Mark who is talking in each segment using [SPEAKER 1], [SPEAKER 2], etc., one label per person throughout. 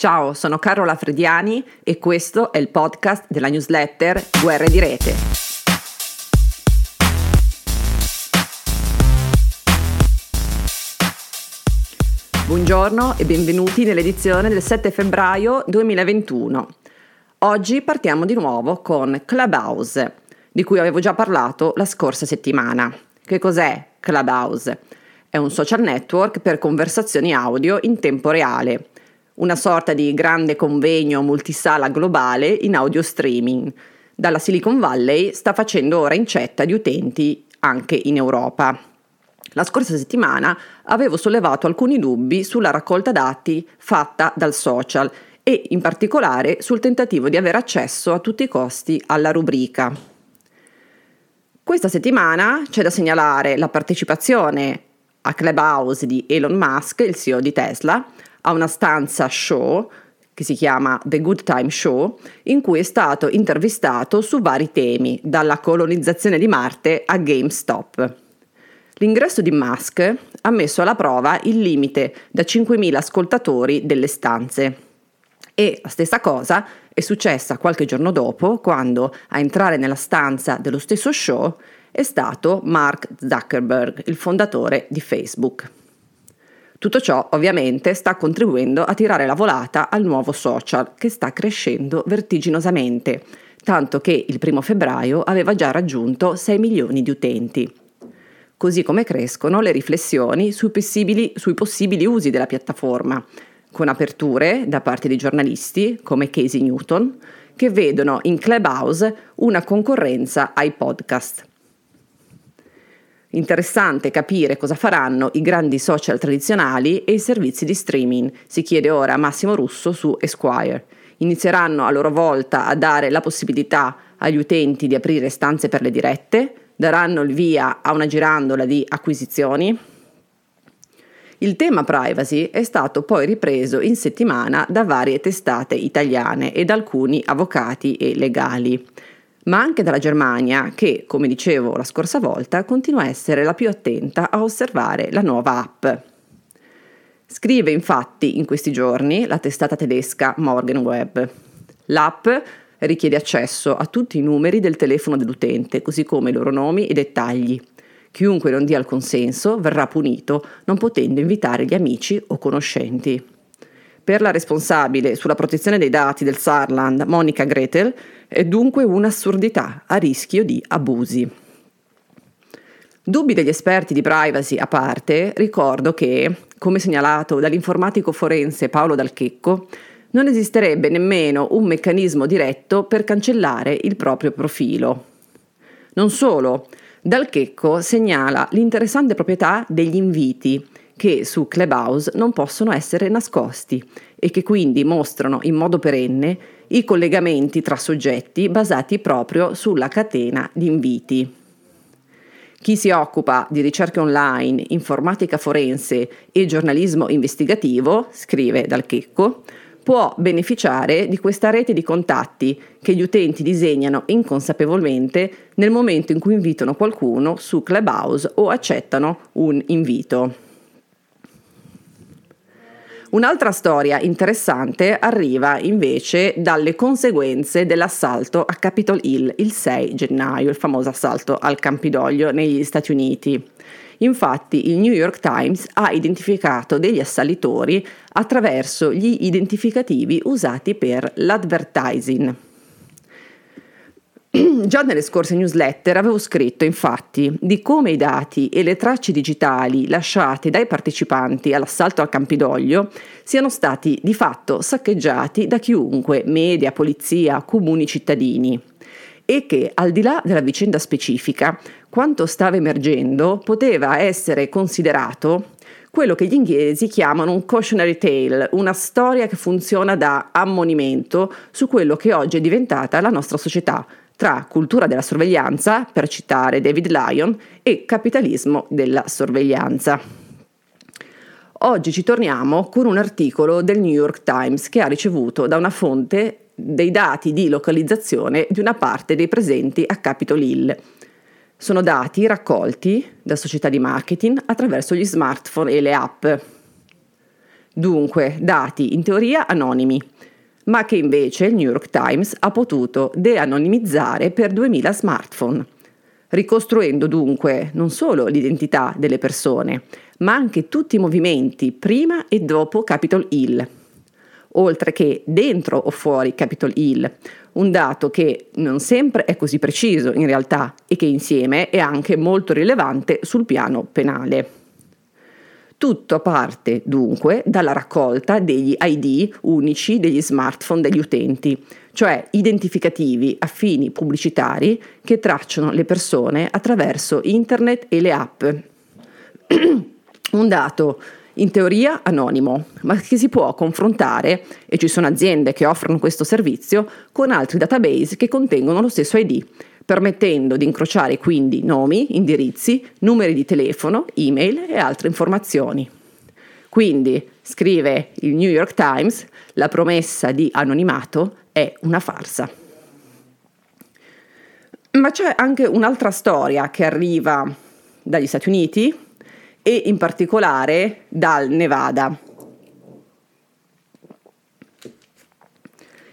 [SPEAKER 1] Ciao, sono Carola Frediani e questo è il podcast della newsletter Guerre di Rete. Buongiorno e benvenuti nell'edizione del 7 febbraio 2021. Oggi partiamo di nuovo con Clubhouse, di cui avevo già parlato la scorsa settimana. Che cos'è Clubhouse? È un social network per conversazioni audio in tempo reale, una sorta di grande convegno multisala globale in audio streaming. Dalla Silicon Valley sta facendo ora incetta di utenti anche in Europa. La scorsa settimana avevo sollevato alcuni dubbi sulla raccolta dati fatta dal social e in particolare sul tentativo di avere accesso a tutti i costi alla rubrica. Questa settimana c'è da segnalare la partecipazione a Clubhouse di Elon Musk, il CEO di Tesla, a una stanza show che si chiama The Good Time Show, in cui è stato intervistato su vari temi, dalla colonizzazione di Marte a GameStop. L'ingresso di Musk ha messo alla prova il limite da 5.000 ascoltatori delle stanze. E la stessa cosa è successa qualche giorno dopo, quando a entrare nella stanza dello stesso show è stato Mark Zuckerberg, il fondatore di Facebook. Tutto ciò ovviamente sta contribuendo a tirare la volata al nuovo social che sta crescendo vertiginosamente, tanto che il primo febbraio aveva già raggiunto 6 milioni di utenti. Così come crescono le riflessioni sui possibili, sui possibili usi della piattaforma, con aperture da parte di giornalisti come Casey Newton, che vedono in Clubhouse una concorrenza ai podcast. Interessante capire cosa faranno i grandi social tradizionali e i servizi di streaming, si chiede ora Massimo Russo su Esquire. Inizieranno a loro volta a dare la possibilità agli utenti di aprire stanze per le dirette, daranno il via a una girandola di acquisizioni. Il tema privacy è stato poi ripreso in settimana da varie testate italiane e da alcuni avvocati e legali ma anche dalla Germania che, come dicevo la scorsa volta, continua a essere la più attenta a osservare la nuova app. Scrive infatti in questi giorni la testata tedesca Morgenweb. L'app richiede accesso a tutti i numeri del telefono dell'utente, così come i loro nomi e dettagli. Chiunque non dia il consenso verrà punito, non potendo invitare gli amici o conoscenti. Per la responsabile sulla protezione dei dati del Saarland, Monica Gretel, è dunque un'assurdità a rischio di abusi. Dubbi degli esperti di privacy a parte, ricordo che, come segnalato dall'informatico forense Paolo Dalchecco, non esisterebbe nemmeno un meccanismo diretto per cancellare il proprio profilo. Non solo, Dalchecco segnala l'interessante proprietà degli inviti, che su Clubhouse non possono essere nascosti e che quindi mostrano in modo perenne i collegamenti tra soggetti basati proprio sulla catena di inviti. Chi si occupa di ricerca online, informatica forense e giornalismo investigativo, scrive Dal Checco, può beneficiare di questa rete di contatti che gli utenti disegnano inconsapevolmente nel momento in cui invitano qualcuno su Clubhouse o accettano un invito. Un'altra storia interessante arriva invece dalle conseguenze dell'assalto a Capitol Hill il 6 gennaio, il famoso assalto al Campidoglio negli Stati Uniti. Infatti il New York Times ha identificato degli assalitori attraverso gli identificativi usati per l'advertising. Già nelle scorse newsletter avevo scritto infatti di come i dati e le tracce digitali lasciate dai partecipanti all'assalto al Campidoglio siano stati di fatto saccheggiati da chiunque, media, polizia, comuni cittadini. E che al di là della vicenda specifica, quanto stava emergendo poteva essere considerato quello che gli inglesi chiamano un cautionary tale, una storia che funziona da ammonimento su quello che oggi è diventata la nostra società, tra cultura della sorveglianza, per citare David Lyon, e capitalismo della sorveglianza. Oggi ci torniamo con un articolo del New York Times che ha ricevuto da una fonte dei dati di localizzazione di una parte dei presenti a Capitol Hill. Sono dati raccolti da società di marketing attraverso gli smartphone e le app. dunque dati in teoria anonimi, ma che invece il New York Times ha potuto de-anonimizzare per 2000 smartphone, ricostruendo dunque non solo l'identità delle persone, ma anche tutti i movimenti prima e dopo Capitol Hill, oltre che dentro o fuori Capitol Hill, un dato che non sempre è così preciso in realtà e che insieme è anche molto rilevante sul piano penale. Tutto parte dunque dalla raccolta degli ID unici degli smartphone degli utenti, cioè identificativi a fini pubblicitari che tracciano le persone attraverso internet e le app. Un dato in teoria anonimo, ma che si può confrontare, e ci sono aziende che offrono questo servizio, con altri database che contengono lo stesso ID, permettendo di incrociare quindi nomi, indirizzi, numeri di telefono, email e altre informazioni. Quindi, scrive il New York Times, la promessa di anonimato è una farsa. Ma c'è anche un'altra storia che arriva dagli Stati Uniti e in particolare dal Nevada.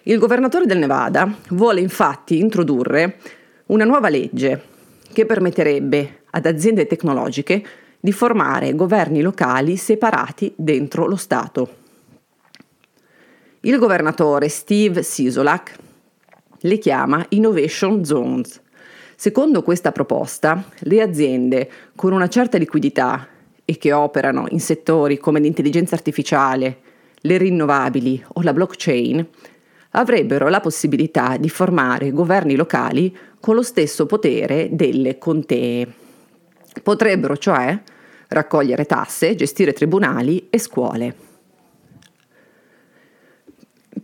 [SPEAKER 1] Il governatore del Nevada vuole infatti introdurre una nuova legge che permetterebbe ad aziende tecnologiche di formare governi locali separati dentro lo Stato. Il governatore Steve Sisolak le chiama Innovation Zones. Secondo questa proposta, le aziende con una certa liquidità e che operano in settori come l'intelligenza artificiale, le rinnovabili o la blockchain avrebbero la possibilità di formare governi locali con lo stesso potere delle contee. Potrebbero cioè raccogliere tasse, gestire tribunali e scuole.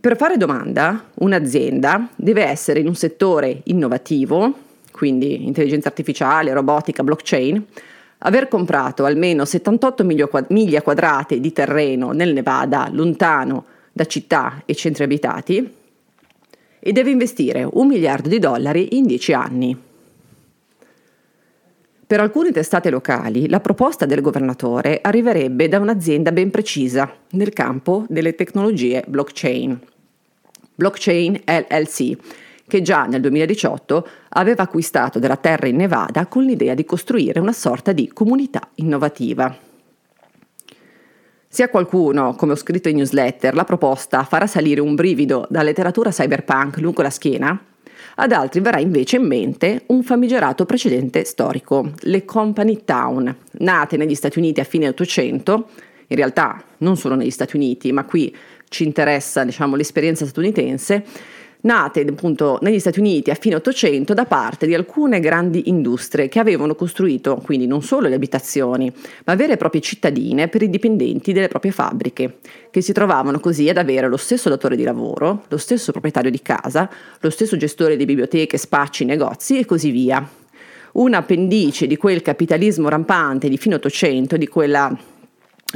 [SPEAKER 1] Per fare domanda, un'azienda deve essere in un settore innovativo, quindi intelligenza artificiale, robotica, blockchain, aver comprato almeno 78 miglia quadrate di terreno nel Nevada, lontano da città e centri abitati, e deve investire un miliardo di dollari in 10 anni. Per alcune testate locali la proposta del governatore arriverebbe da un'azienda ben precisa nel campo delle tecnologie blockchain. Blockchain LLC, che già nel 2018 aveva acquistato della terra in Nevada con l'idea di costruire una sorta di comunità innovativa. Se a qualcuno, come ho scritto in newsletter, la proposta farà salire un brivido da letteratura cyberpunk lungo la schiena, ad altri verrà invece in mente un famigerato precedente storico, le Company Town, nate negli Stati Uniti a fine 800, in realtà non solo negli Stati Uniti, ma qui ci interessa diciamo, l'esperienza statunitense, nate appunto negli Stati Uniti a fine 800 da parte di alcune grandi industrie che avevano costruito quindi non solo le abitazioni, ma vere e proprie cittadine per i dipendenti delle proprie fabbriche, che si trovavano così ad avere lo stesso datore di lavoro, lo stesso proprietario di casa, lo stesso gestore di biblioteche, spacci, negozi e così via. Un appendice di quel capitalismo rampante di fine 800, di quella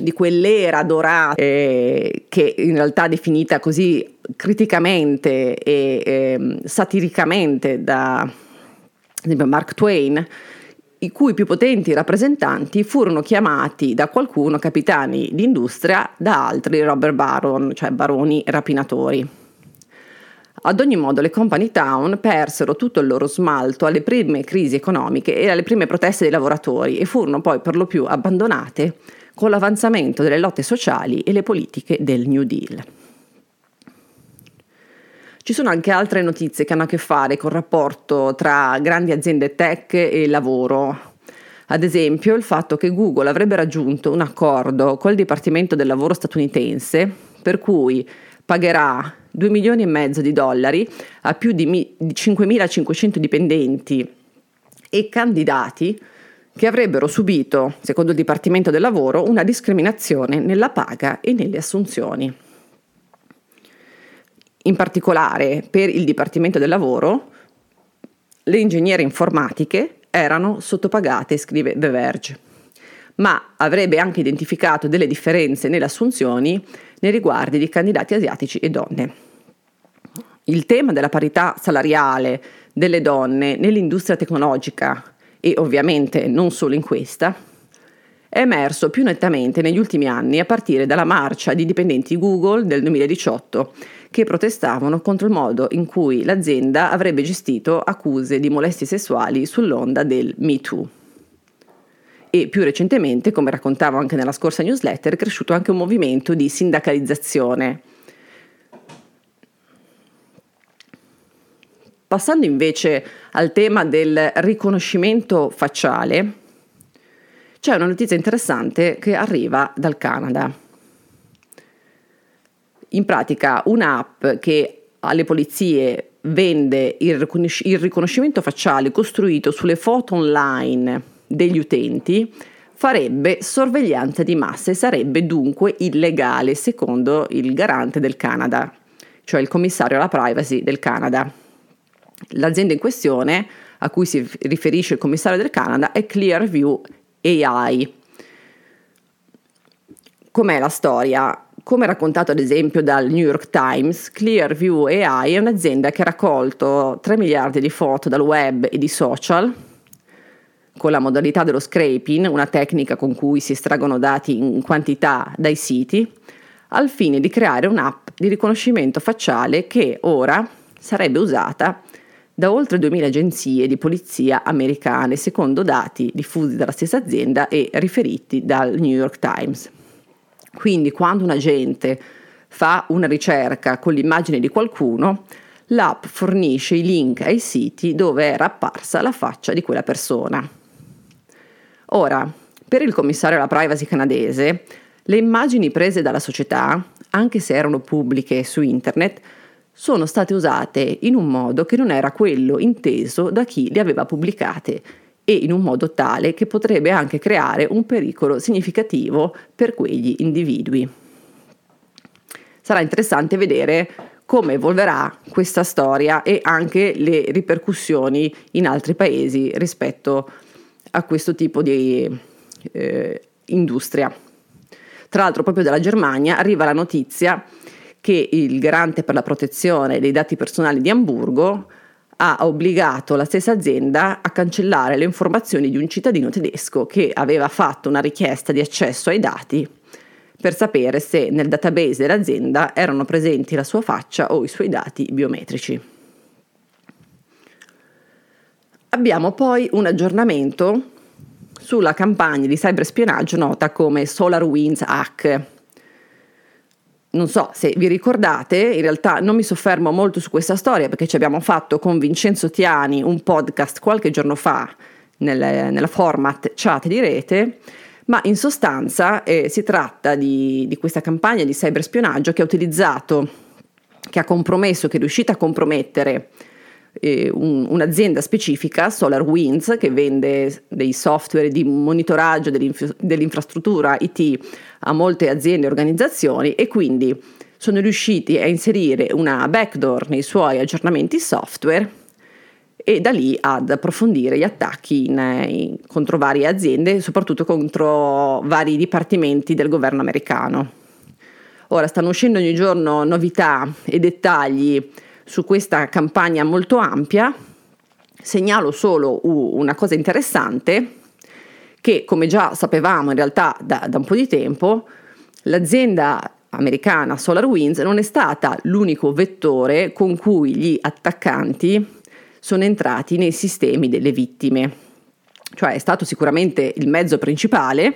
[SPEAKER 1] di quell'era dorata eh, che in realtà definita così criticamente e eh, satiricamente da Mark Twain, i cui più potenti rappresentanti furono chiamati da qualcuno capitani d'industria, da altri Robert Baron, cioè baroni rapinatori. Ad ogni modo le company town persero tutto il loro smalto alle prime crisi economiche e alle prime proteste dei lavoratori e furono poi per lo più abbandonate con l'avanzamento delle lotte sociali e le politiche del New Deal. Ci sono anche altre notizie che hanno a che fare con il rapporto tra grandi aziende tech e lavoro. Ad esempio il fatto che Google avrebbe raggiunto un accordo col Dipartimento del Lavoro statunitense per cui pagherà 2 milioni e mezzo di dollari a più di 5.500 dipendenti e candidati che avrebbero subito, secondo il Dipartimento del Lavoro, una discriminazione nella paga e nelle assunzioni. In particolare per il Dipartimento del Lavoro, le ingegnere informatiche erano sottopagate, scrive The Verge, ma avrebbe anche identificato delle differenze nelle assunzioni nei riguardi di candidati asiatici e donne. Il tema della parità salariale delle donne nell'industria tecnologica e ovviamente non solo in questa, è emerso più nettamente negli ultimi anni a partire dalla marcia di dipendenti Google del 2018 che protestavano contro il modo in cui l'azienda avrebbe gestito accuse di molestie sessuali sull'onda del Me Too. E più recentemente, come raccontavo anche nella scorsa newsletter, è cresciuto anche un movimento di sindacalizzazione. Passando invece al tema del riconoscimento facciale, c'è una notizia interessante che arriva dal Canada. In pratica un'app che alle polizie vende il, riconosc- il riconoscimento facciale costruito sulle foto online degli utenti farebbe sorveglianza di massa e sarebbe dunque illegale secondo il garante del Canada, cioè il commissario alla privacy del Canada. L'azienda in questione, a cui si riferisce il commissario del Canada, è Clearview AI. Com'è la storia? Come raccontato ad esempio dal New York Times, Clearview AI è un'azienda che ha raccolto 3 miliardi di foto dal web e di social con la modalità dello scraping, una tecnica con cui si estraggono dati in quantità dai siti, al fine di creare un'app di riconoscimento facciale che ora sarebbe usata da oltre 2000 agenzie di polizia americane, secondo dati diffusi dalla stessa azienda e riferiti dal New York Times. Quindi quando un agente fa una ricerca con l'immagine di qualcuno, l'app fornisce i link ai siti dove era apparsa la faccia di quella persona. Ora, per il commissario alla privacy canadese, le immagini prese dalla società, anche se erano pubbliche su internet, sono state usate in un modo che non era quello inteso da chi le aveva pubblicate e in un modo tale che potrebbe anche creare un pericolo significativo per quegli individui. Sarà interessante vedere come evolverà questa storia e anche le ripercussioni in altri paesi rispetto a questo tipo di eh, industria. Tra l'altro proprio dalla Germania arriva la notizia che il garante per la protezione dei dati personali di Amburgo ha obbligato la stessa azienda a cancellare le informazioni di un cittadino tedesco che aveva fatto una richiesta di accesso ai dati per sapere se nel database dell'azienda erano presenti la sua faccia o i suoi dati biometrici. Abbiamo poi un aggiornamento sulla campagna di cyberspionaggio nota come SolarWinds Hack non so se vi ricordate, in realtà non mi soffermo molto su questa storia perché ci abbiamo fatto con Vincenzo Tiani un podcast qualche giorno fa nel, nella format chat di rete, ma in sostanza eh, si tratta di, di questa campagna di cyberspionaggio che ha utilizzato, che ha compromesso, che è riuscita a compromettere eh, un, un'azienda specifica, SolarWinds, che vende dei software di monitoraggio dell'inf- dell'infrastruttura IT a molte aziende e organizzazioni e quindi sono riusciti a inserire una backdoor nei suoi aggiornamenti software e da lì ad approfondire gli attacchi in, in, contro varie aziende, soprattutto contro vari dipartimenti del governo americano. Ora stanno uscendo ogni giorno novità e dettagli su questa campagna molto ampia, segnalo solo una cosa interessante che come già sapevamo in realtà da, da un po' di tempo, l'azienda americana SolarWinds non è stata l'unico vettore con cui gli attaccanti sono entrati nei sistemi delle vittime. Cioè è stato sicuramente il mezzo principale,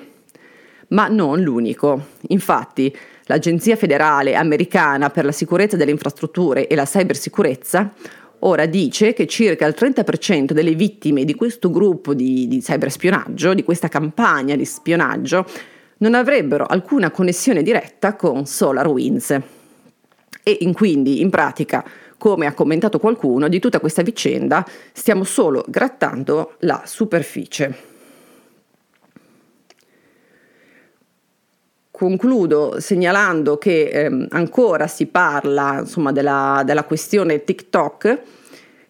[SPEAKER 1] ma non l'unico. Infatti, l'Agenzia federale americana per la sicurezza delle infrastrutture e la cybersicurezza ora dice che circa il 30% delle vittime di questo gruppo di, di cyberspionaggio, di questa campagna di spionaggio, non avrebbero alcuna connessione diretta con SolarWinds. E in quindi, in pratica, come ha commentato qualcuno, di tutta questa vicenda stiamo solo grattando la superficie. Concludo segnalando che ehm, ancora si parla insomma, della, della, questione TikTok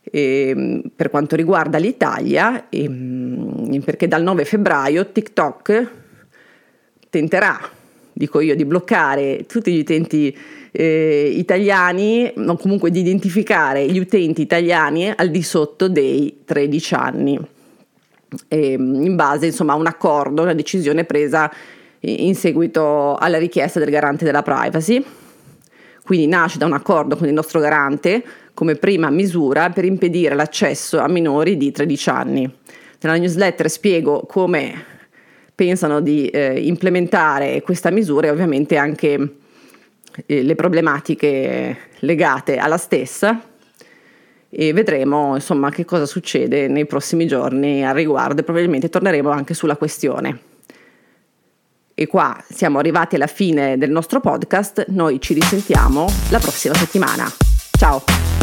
[SPEAKER 1] ehm, per quanto riguarda l'Italia, ehm, perché dal 9 febbraio TikTok tenterà, dico io, di bloccare tutti gli utenti eh, italiani, o comunque di identificare gli utenti italiani al di sotto dei 13 anni. ehm, in base insomma, a un accordo, una decisione presa in seguito alla richiesta del garante della privacy. Quindi nasce da un accordo con il nostro garante come prima misura per impedire l'accesso a minori di 13 anni. Nella newsletter spiego come pensano di eh, implementare questa misura e ovviamente anche eh, le problematiche legate alla stessa e vedremo insomma che cosa succede nei prossimi giorni al riguardo e probabilmente torneremo anche sulla questione. E qua siamo arrivati alla fine del nostro podcast, noi ci risentiamo la prossima settimana. Ciao!